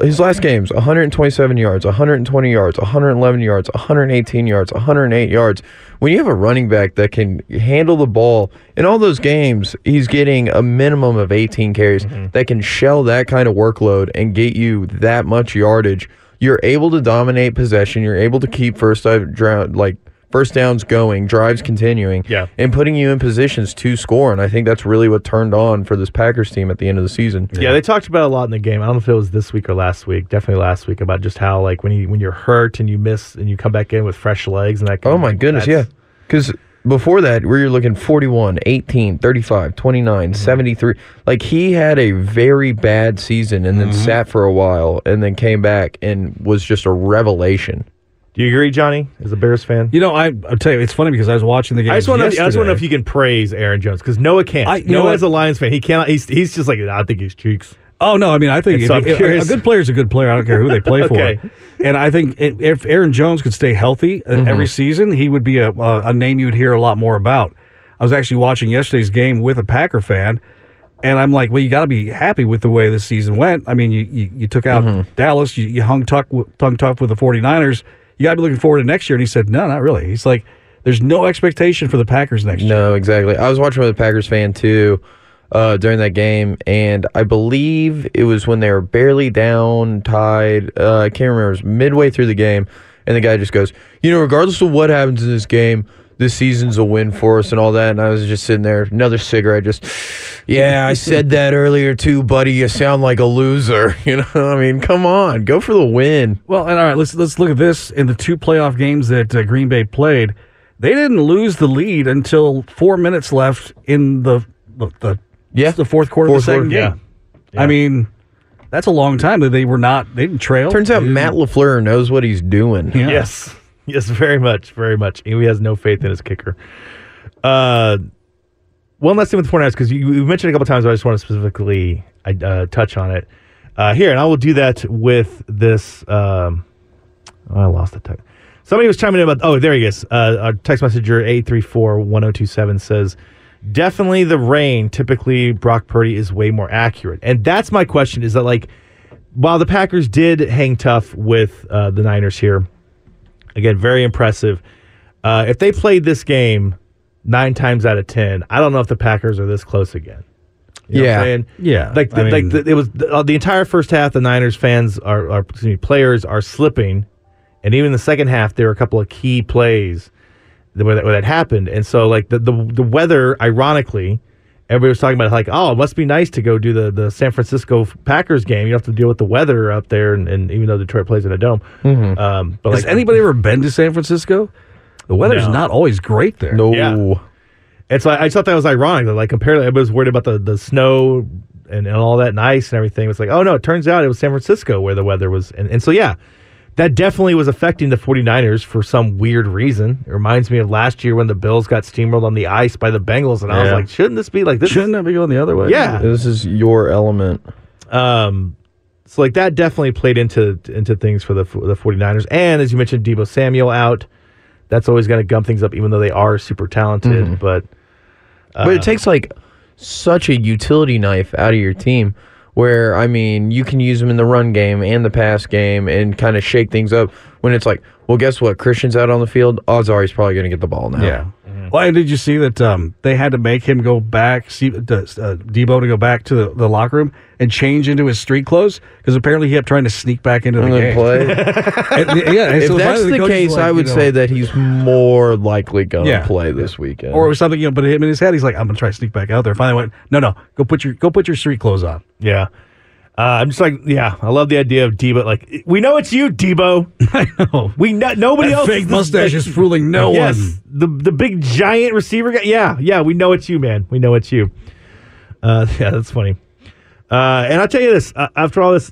his last games 127 yards 120 yards 111 yards 118 yards 108 yards. When you have a running back that can handle the ball in all those games he's getting a minimum of 18 carries mm-hmm. that can shell that kind of workload and get you that much yardage. You're able to dominate possession. You're able to keep first drive like first downs going, drives continuing, yeah. and putting you in positions to score. And I think that's really what turned on for this Packers team at the end of the season. Yeah, yeah they talked about a lot in the game. I don't know if it was this week or last week. Definitely last week about just how like when you when you're hurt and you miss and you come back in with fresh legs and that. oh my goodness, yeah, because. Before that, where you're looking 41, 18, 35, 29, mm-hmm. 73. Like he had a very bad season and then mm-hmm. sat for a while and then came back and was just a revelation. Do you agree, Johnny, as a Bears fan? You know, I, I'll tell you, it's funny because I was watching the game. I just want to, I just want to know if you can praise Aaron Jones because Noah can't. I, Noah, as a Lions fan, he cannot. He's, he's just like, I think he's cheeks. Oh no! I mean, I think if, if, a good player is a good player. I don't care who they play okay. for. And I think if Aaron Jones could stay healthy uh, mm-hmm. every season, he would be a, a name you'd hear a lot more about. I was actually watching yesterday's game with a Packer fan, and I'm like, well, you got to be happy with the way the season went. I mean, you you, you took out mm-hmm. Dallas, you, you hung tuck, tongue tough with the 49ers you got to be looking forward to next year. And he said, no, not really. He's like, there's no expectation for the Packers next year. No, exactly. I was watching with a Packers fan too uh, during that game, and I believe it was when they were barely down, tied. Uh, I can't remember. It was midway through the game, and the guy just goes, you know, regardless of what happens in this game, this season's a win for us and all that. And I was just sitting there, another cigarette, just, yeah, I said that earlier too, buddy. You sound like a loser. You know, I mean, come on, go for the win. Well, and all right, let's let's look at this. In the two playoff games that uh, Green Bay played, they didn't lose the lead until four minutes left in the the, the yeah the fourth quarter fourth of the second quarter, game. Yeah. yeah. I mean. That's a long time that they were not. They didn't trail. Turns out Matt LaFleur knows what he's doing. Yeah. Yes, Yes, very much, very much. He has no faith in his kicker. Uh, one last thing with the 49ers, because you, you, mentioned a couple times, but I just want to specifically uh, touch on it uh, here, and I will do that with this. Um, oh, I lost the text. Somebody was chiming in about. Oh, there he is. Uh, our text messenger eight three four one zero two seven says, "Definitely the rain. Typically, Brock Purdy is way more accurate." And that's my question: is that like, while the Packers did hang tough with uh, the Niners here Again, very impressive. Uh, if they played this game nine times out of ten, I don't know if the Packers are this close again. You yeah, yeah. Like, the, mean, like the, it was the, uh, the, entire first half. The Niners fans are, are excuse me, players are slipping, and even the second half, there were a couple of key plays where that, where that happened. And so, like the, the the weather, ironically, everybody was talking about like, oh, it must be nice to go do the, the San Francisco Packers game. You don't have to deal with the weather up there, and, and even though Detroit plays in a dome. Mm-hmm. Um, but has like, anybody ever been to San Francisco? The weather's no. not always great there. No. Yeah. It's like I just thought that was ironic that like compared to everybody was worried about the, the snow and, and all that and ice and everything. It's like, oh no, it turns out it was San Francisco where the weather was and, and so yeah, that definitely was affecting the 49ers for some weird reason. It reminds me of last year when the Bills got steamrolled on the ice by the Bengals, and I was like, shouldn't this be like this? Shouldn't that be going the other way? Yeah. This is your element. Um, so like that definitely played into into things for the the 49ers. And as you mentioned, Deebo Samuel out. That's always going to gum things up, even though they are super talented. Mm-hmm. But uh, but it takes like such a utility knife out of your team where I mean you can use them in the run game and the pass game and kind of shake things up when it's like, well, guess what? Christian's out on the field. Odds are he's probably going to get the ball now. Yeah. Well, and did you see that um, they had to make him go back, see, uh, Deebo to go back to the, the locker room and change into his street clothes because apparently he kept trying to sneak back into the And then game. play. And, yeah, and if so that's finally the case, like, I you would know, say that he's more likely going to Yeah. play this weekend. or something, you know, but him in his head, he's like, I'm gonna try to sneak back out there. Finally went, no, no, go put your go put your street clothes on. Yeah. Uh, I'm just like, yeah, I love the idea of Deebo. Like, we know it's you, Deebo. I know. We know nobody That else. fake is- mustache is fooling no yes, one. the the big giant receiver guy. Yeah, yeah, we know it's you, man. We know it's you. Uh, yeah, that's funny. Uh, and I'll tell you this: uh, after all this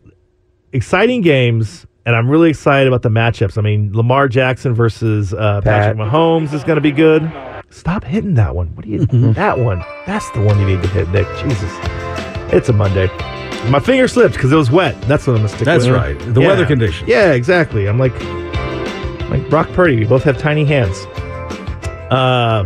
exciting games, and I'm really excited about the matchups. I mean, Lamar Jackson versus uh, Patrick Mahomes is going to be good. Stop hitting that one. What do you? that one. That's the one you need to hit, Nick. Jesus, it's a Monday. My finger slipped because it was wet. That's what I'm gonna stick That's with. right. The weather conditions. Yeah, exactly. I'm like, like Brock Purdy. We both have tiny hands. Uh,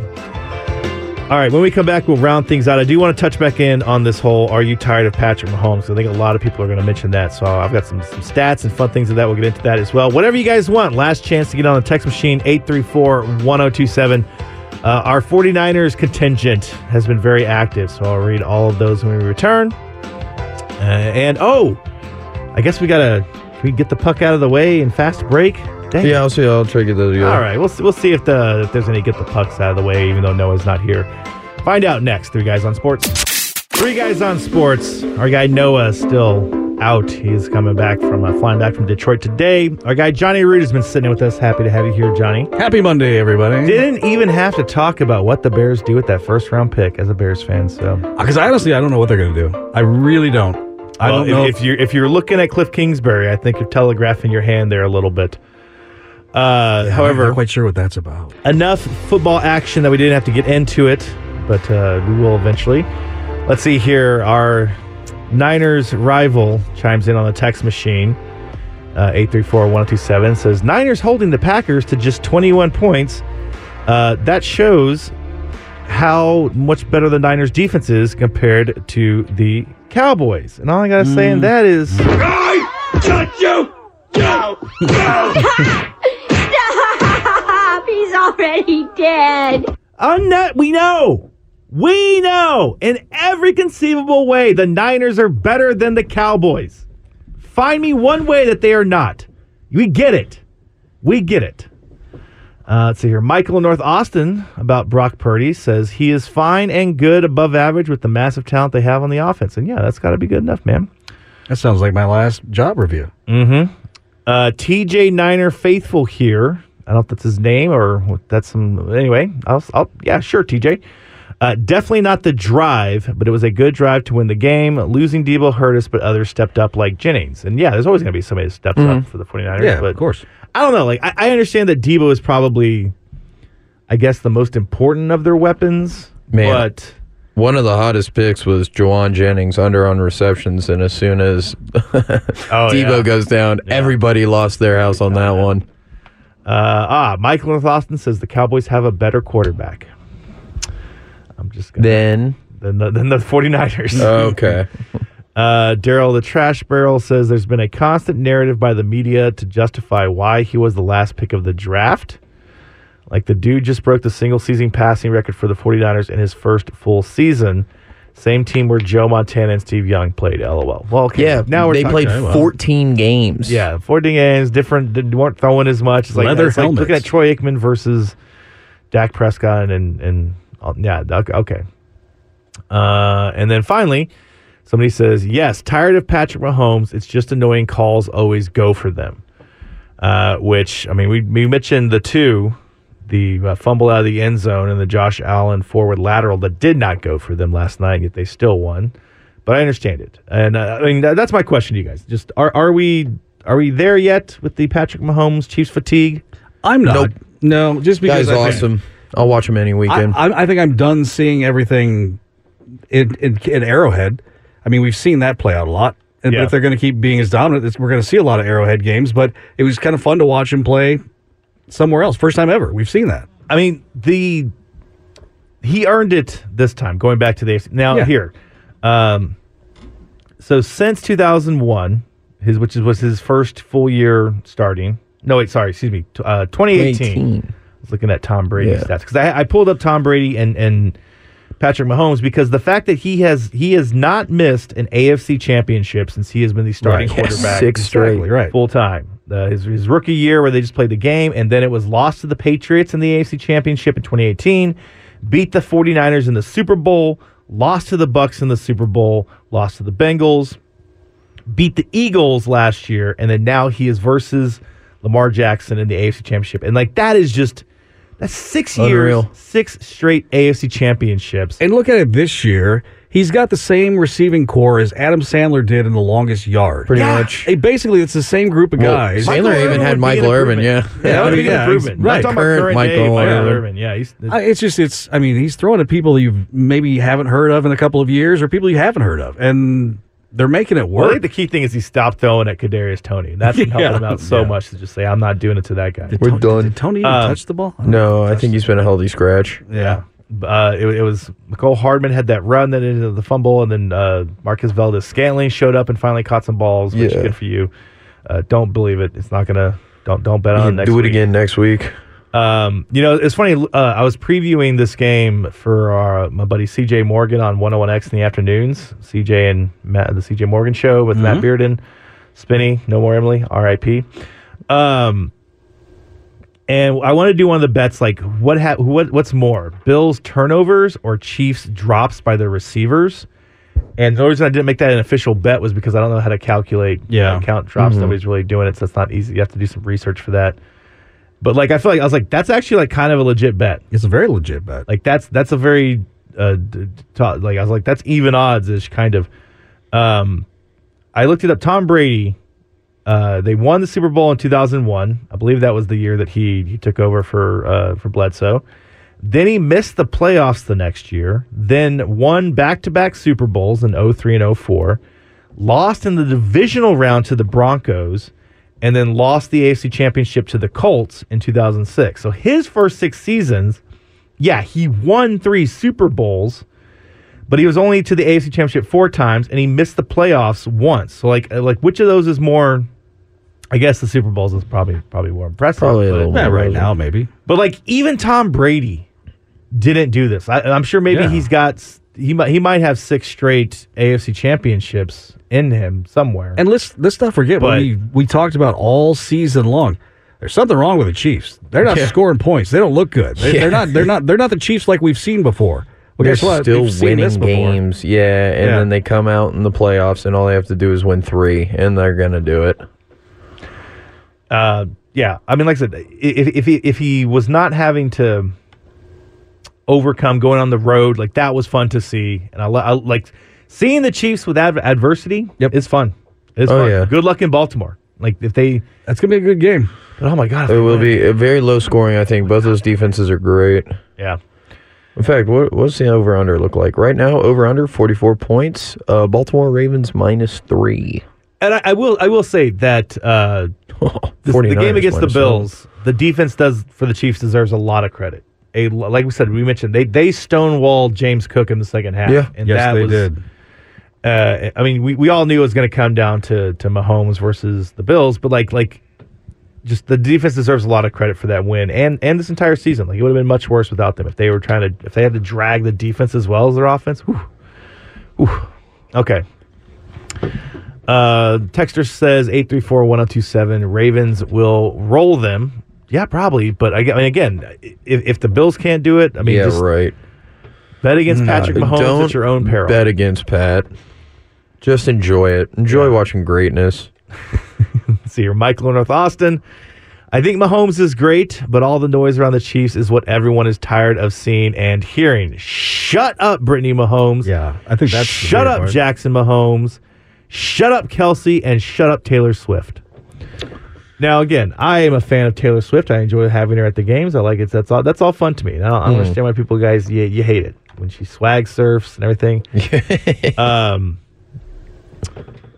all right. When we come back, we'll round things out. I do want to touch back in on this whole "Are you tired of Patrick Mahomes?" I think a lot of people are going to mention that. So I've got some, some stats and fun things of that. We'll get into that as well. Whatever you guys want. Last chance to get on the text machine 834-1027. Uh, our 49ers contingent has been very active, so I'll read all of those when we return. Uh, and oh, I guess we gotta we get the puck out of the way and fast break? Dang. yeah, I'll see. I'll try to get those. All right, we'll see, we'll see if the if there's any get the pucks out of the way, even though Noah's not here. Find out next. Three guys on sports. Three guys on sports. Our guy Noah is still out. He's coming back from uh, flying back from Detroit today. Our guy Johnny Root has been sitting with us. Happy to have you here, Johnny. Happy Monday, everybody. Didn't even have to talk about what the Bears do with that first round pick as a Bears fan. So Because honestly, I don't know what they're going to do. I really don't. I Well, don't know. if, if you're if you're looking at Cliff Kingsbury, I think you're telegraphing your hand there a little bit. Uh, I'm however, not quite sure what that's about. enough football action that we didn't have to get into it, but uh, we will eventually. Let's see here. Our Niners rival chimes in on the text machine. Uh, 834-1027 says Niners holding the Packers to just 21 points. Uh, that shows how much better the Niners defense is compared to the Cowboys. And all I gotta say in mm. that is Stop! He's already dead. On that, we know. We know in every conceivable way the Niners are better than the Cowboys. Find me one way that they are not. We get it. We get it. Uh, let's see here. Michael in North Austin about Brock Purdy says he is fine and good above average with the massive talent they have on the offense. And yeah, that's got to be good enough, man. That sounds like my last job review. Mm-hmm. Uh, TJ Niner Faithful here. I don't know if that's his name or what that's some. Anyway, I'll, I'll yeah, sure, TJ. Uh, definitely not the drive, but it was a good drive to win the game. Losing Deebo hurt us, but others stepped up like Jennings. And yeah, there's always going to be somebody that steps up for the 49ers. Yeah, but of course. I don't know. Like, I, I understand that Deebo is probably, I guess, the most important of their weapons. Man. But One of the hottest picks was Jauan Jennings under on receptions, and as soon as Deebo yeah. goes down, everybody lost their house on that one. Uh, ah, Michael North Austin says the Cowboys have a better quarterback. I'm just going to. Then than the, than the 49ers. okay, Uh, Daryl the Trash Barrel says there's been a constant narrative by the media to justify why he was the last pick of the draft. Like the dude just broke the single season passing record for the 49ers in his first full season. Same team where Joe Montana and Steve Young played. LOL. Well, okay. yeah. now we're they talking- played 14 games. Yeah, 14 games, different. They weren't throwing as much. It's like, Leather it's like looking at Troy Aikman versus Dak Prescott, and and uh, yeah, okay. okay. Uh, and then finally, somebody says, "Yes, tired of Patrick Mahomes. It's just annoying calls always go for them." Uh, which I mean, we we mentioned the two, the uh, fumble out of the end zone and the Josh Allen forward lateral that did not go for them last night, yet they still won. But I understand it, and uh, I mean that, that's my question to you guys. Just are are we are we there yet with the Patrick Mahomes Chiefs fatigue? I'm not. Nope. No, just because guy's I think- awesome. I'll watch him any I, weekend. I, I think I'm done seeing everything in, in, in Arrowhead. I mean, we've seen that play out a lot. And Yeah. if they're going to keep being as dominant, it's, we're going to see a lot of Arrowhead games. But it was kind of fun to watch him play somewhere else. First time ever. We've seen that. I mean the he earned it this time. Going back to the now Yeah. here, um, so since 2001, his which was his first full year starting. No, wait, sorry, excuse me, uh, 2018. 2018. was looking at Tom Brady's Yeah. stats because I, I pulled up Tom Brady and and Patrick Mahomes because the fact that he has he has not missed an AFC championship since he has been the starting Right. quarterback Six straight. Exactly, right. full time. Uh, his, his rookie year where they just played the game and then it was lost to the Patriots in the AFC championship in 2018, beat the 49ers in the Super Bowl, lost to the Bucs in the Super Bowl, lost to the Bengals, beat the Eagles last year, and then now he is versus Lamar Jackson in the AFC Championship. And like that is just that's six Unreal. years, six straight AFC championships. And look at it this year. He's got the same receiving corps as Adam Sandler did in the longest yard. Pretty Yeah. much. Hey, basically, it's the same group of Well, guys. Michael Sandler even had Michael an Irvin, yeah. improvement. Yeah, that would I be mean, an yeah, improvement. he's- right. I'm talking Current current Michael day Michael Irvin. Irvin. Yeah, he's I- it's just it's. I mean, he's throwing at people you've maybe haven't heard of in a couple of years, or people you haven't heard of, and they're making it Well, I work. think the key thing is he stopped throwing at Kadarius Toney. That's been helping Yeah. him out so Yeah. much to just say, I'm not doing it to that guy. We're Toney- done. Did Toney even Um, touch the ball? No, I think he's been a healthy scratch. Yeah. Uh, it, it was Mecole Hardman had that run that ended the fumble, and then uh, Marquez Valdes-Scantling showed up and finally caught some balls, which Yeah. is good for you. Uh, don't believe it. It's not gonna. Don't don't bet on it next do it week. again next week. Um, you know, it's funny. Uh, I was previewing this game for our, my buddy CJ Morgan on 101X in the afternoons. CJ and Matt, the CJ Morgan show with Matt Bearden, Spinny, No More Emily, R.I.P. Um, and I want to do one of the bets like what ha- what what's more, Bills turnovers or Chiefs drops by their receivers. And the reason I didn't make that an official bet was because I don't know how to calculate Yeah. uh, count drops. Nobody's really doing it, so it's not easy. You have to do some research for that. But like I feel like I was like that's actually like kind of a legit bet. It's a very legit bet. Like that's that's a very uh d- ta- like I was like that's even odds ish kind of. Um, I looked it up. Tom Brady, uh, they won the Super Bowl in 2001. I believe that was the year that he he took over for uh for Bledsoe. Then he missed the playoffs the next year. Then won back to back Super Bowls in 03 and 04. Lost in the divisional round to the Broncos and then lost the AFC Championship to the Colts in 2006. So his first six seasons, yeah, he won three Super Bowls, but he was only to the AFC Championship four times, and he missed the playoffs once. So like, like which of those is more? I guess the Super Bowls is probably probably more impressive. Probably a but, little yeah, right relevant. now maybe. but like even Tom Brady didn't do this. I, I'm sure maybe Yeah. he's got s- he might he might have six straight AFC championships in him somewhere. And let's let's not forget But- what we we talked about all season long. There's something wrong with the Chiefs. They're not scoring points. They don't look good. They, Yeah. They're not. They're not. They're not the Chiefs like we've seen before. Well, They're guess what? still We've seen this winning before. games, yeah, and Yeah. then they come out in the playoffs, and all they have to do is win three, and they're gonna do it. uh, yeah, I mean, like I said, if if he if he was not having to overcome going on the road, like that was fun to see, and I, I like seeing the Chiefs with adv- adversity. Yep. it's fun. It's Oh, fun. yeah. Good luck in Baltimore. Like if they, That's gonna be a good game. oh my god, It will be a very low scoring. I think both those defenses are great. Yeah, In fact, what what's the over under look like right now? Over under forty four points. Uh, Baltimore Ravens minus three. and I, I will I will say that uh, this- the game against the Bills, the defense does for the Chiefs deserves a lot of credit. A like we said, we mentioned they they stonewalled James Cook in the second half. Yeah. and yes, that they was, did. Uh, I mean, we, we all knew it was going to come down to to Mahomes versus the Bills, but like like just the defense deserves a lot of credit for that win and and this entire season. Like it would have been much worse without them if they were trying to if they had to drag the defense as well as their offense. Whew. Whew. Okay. Uh, Texter says eight three four one zero two seven. Ravens will roll them. Yeah, probably. But I, I mean, again, if, if the Bills can't do it, I mean, yeah, just right. bet against Patrick uh, Mahomes Don't at your own peril. Bet against Pat. Just enjoy it. Enjoy watching greatness. see here. Michael in North Austin. I think Mahomes is great, but all the noise around the Chiefs is what everyone is tired of seeing and hearing. Shut up, Brittany Mahomes. Yeah, I think that's Shut weird up, part. Jackson Mahomes. Shut up, Kelce, and shut up, Taylor Swift. Now, again, I am a fan of Taylor Swift. I enjoy having her at the games. I like it. That's all. That's all fun to me. And I don't, I don't understand why people, guys, you, you hate it when she swag surfs and everything. um.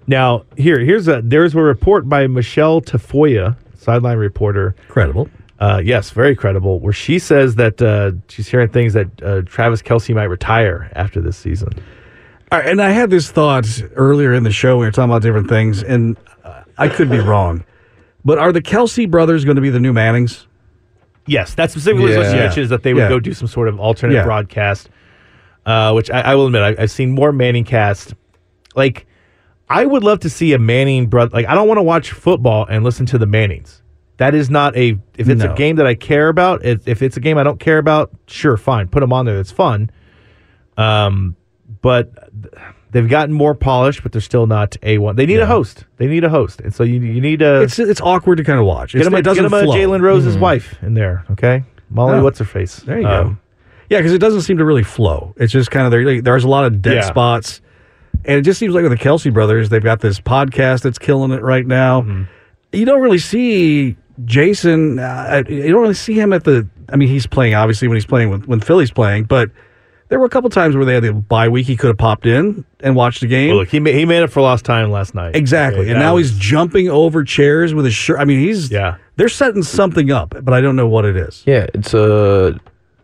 Now, here, here's a there's a report by Michelle Tafoya, sideline reporter. Credible. Uh, yes, very credible. Where she says that uh, she's hearing things that uh, Travis Kelce might retire after this season. All right, and I had this thought earlier in the show. We were talking about different things, and uh, I could be wrong. But are the Kelce brothers going to be the new Mannings? Yes, that's specifically what she Yeah. mentioned is that they would Yeah. go do some sort of alternate Yeah. broadcast. Uh, which I, I will admit, I, I've seen more Manning cast. Like, I would love to see a Manning brother. Like, I don't want to watch football and listen to the Mannings. That is not a. If it's No. a game that I care about, if, if it's a game I don't care about, sure, fine, put them on there. That's fun. Um, but they've gotten more polished, but they're still not a one. They need a host. They need a host, and so you you need a It's it's awkward to kind of watch. get It's, him a, it doesn't him a. Jalen Rose's wife in there. Okay, Molly, Oh. what's her face? There you Um, go. Yeah, because it doesn't seem to really flow. It's just kind of there. Like, there's a lot of dead Yeah. spots, and it just seems like with the Kelce brothers, they've got this podcast that's killing it right now. Mm-hmm. You don't really see Jason. Uh, you don't really see him at the. I mean, he's playing obviously when he's playing with when Philly's playing, but there were a couple times where they had the bye week. He could have popped in and watched the game. Well, look, he made, he made up for lost time last night. Exactly. Okay, and now was- he's jumping over chairs with his shirt. I mean, he's Yeah. They're setting something up, but I don't know what it is. Yeah, it's uh,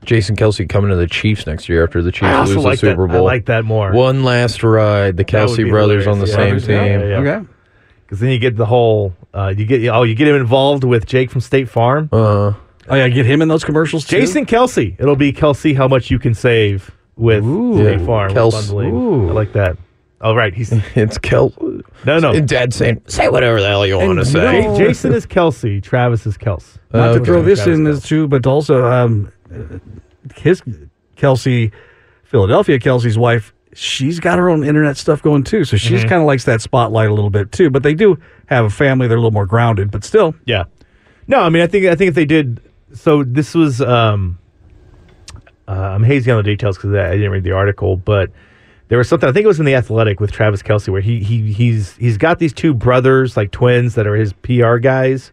Jason Kelce coming to the Chiefs next year after the Chiefs lose like the Super that. Bowl. I like that more. One last ride, the Kelce be brothers on the hilarious. same team. Yeah, yeah, yeah. Okay. Because then you get the whole. Uh, you get oh you get him involved with Jake from State Farm. Uh, Oh yeah, get him in those commercials too. Jason Kelce. It'll be Kelce. How much you can save with State Farm? Kels- Bundling. Ooh. I like that. Oh right, he's it's Kel. no no. And Dad saying, "Say whatever the hell you want to say." know- J- Jason is Kelsey. Travis is Kels. Not to throw this Travis in Kelce. as too, but also um, his Kelce, Philadelphia Kelce's wife. She's got her own internet stuff going too, so she's kind of likes that spotlight a little bit too. But they do have a family; they're a little more grounded, but still. Yeah. No, I mean, I think I think if they did, so this was. um uh, I'm hazy on the details because I didn't read the article, but there was something. I think it was in the Athletic with Travis Kelce, where he he he's he's got these two brothers, like twins, that are his PR guys,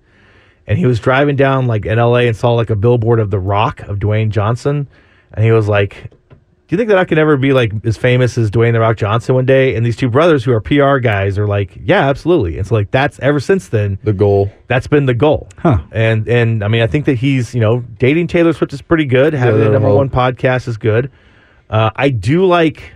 and he was driving down like in LA and saw like a billboard of The Rock of Dwayne Johnson, and he was like. Do you think that I could ever be like as famous as Dwayne the Rock Johnson one day? And these two brothers who are PR guys are like, yeah, absolutely. And so like that's ever since then, The goal. that's been the goal. Huh. And and I mean, I think that he's you know dating Taylor Swift is pretty good. Having Yeah, a number one podcast is good. Uh, I do like.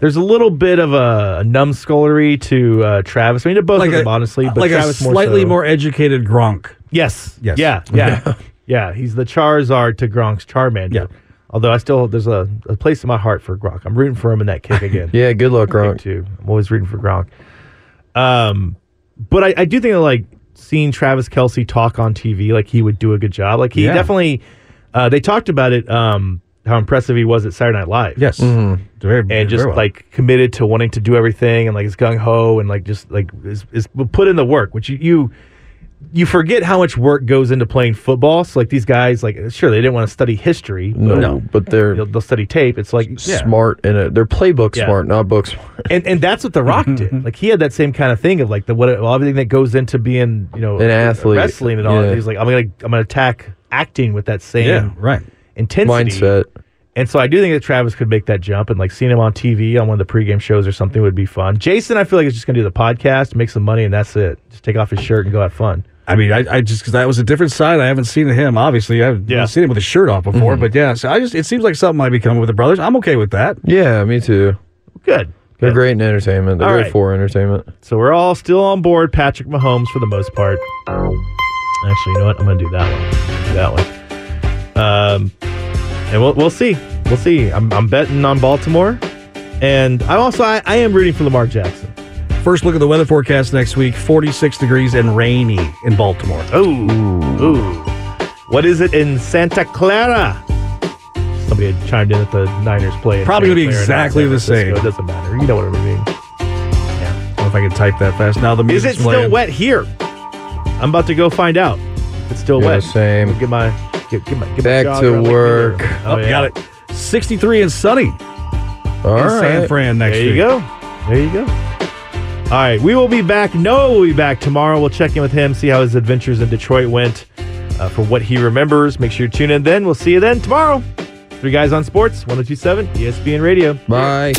There's a little bit of a, numbskullery to uh, Travis. I mean, to both of them, honestly, but like Travis a slightly more, more, educated Gronk. Yes. Yes. Yeah. Yeah. yeah. He's the Charizard to Gronk's Charmander. Yeah. Although I still there's a, a place in my heart for Gronk. I'm rooting for him in that kick again. Yeah, good luck, Kick Gronk. too. I'm always rooting for Gronk. Um, but I, I do think that like seeing Travis Kelce talk on TV, like he would do a good job. Like he Yeah. definitely. Uh, they talked about it. Um, how impressive he was at Saturday Night Live. Yes, very, And just very well. like committed to wanting to do everything and like is gung ho and like just like is, is put in the work, which you, you you forget how much work goes into playing football. So like these guys, like sure they didn't want to study history, but No, but they're they'll, they'll study tape. It's like yeah. smart in it. Uh, they're playbook Yeah. smart, not book smart. and and that's what The Rock did. Like he had that same kind of thing of like the what well, everything that goes into being you know An athlete. wrestling and all. Yeah. He's like I'm gonna I'm gonna attack acting with that same yeah, right. intensity Mindset. And so I do think that Travis could make that jump and like seeing him on TV on one of the pregame shows or something would be fun. Jason, I feel like is just gonna do the podcast, make some money, and that's it. Just take off his shirt and go have fun. I mean, I, I just because that was a different side. I haven't seen him. Obviously, I've Yeah. seen him with his shirt off before. But yeah, so I just it seems like something might be coming with the brothers. I'm okay with that. Yeah, me too. Good. They're Good. great in entertainment. They're All great right. for entertainment. So we're all still on board Patrick Mahomes for the most part. Actually, you know what? I'm gonna do that one. Do that one. Um, and we'll we'll see. We'll see. I'm I'm betting on Baltimore, and I also I, I am rooting for Lamar Jackson. First look at the weather forecast next week: 46 degrees and rainy in Baltimore. Ooh, ooh. What is it in Santa Clara? Somebody had chimed in at the Niners play. Probably gonna be exactly the Francisco. same. It doesn't matter. You know what I mean. Yeah. I don't know if I can type that fast. Now the music. Is music's it still playing. wet here? I'm about to go find out. It's still Yeah, wet. same. Get my get, get my get my Back jog to around like work. Miller. Oh, oh yeah. got it. 63 and sunny All in right. San Fran next There you go. There you go. All right, we will be back. Noah will be back tomorrow. We'll check in with him, see how his adventures in Detroit went, uh, for what he remembers. Make sure you tune in then. We'll see you then tomorrow. Three guys on sports, 1027 ESPN Radio. Bye.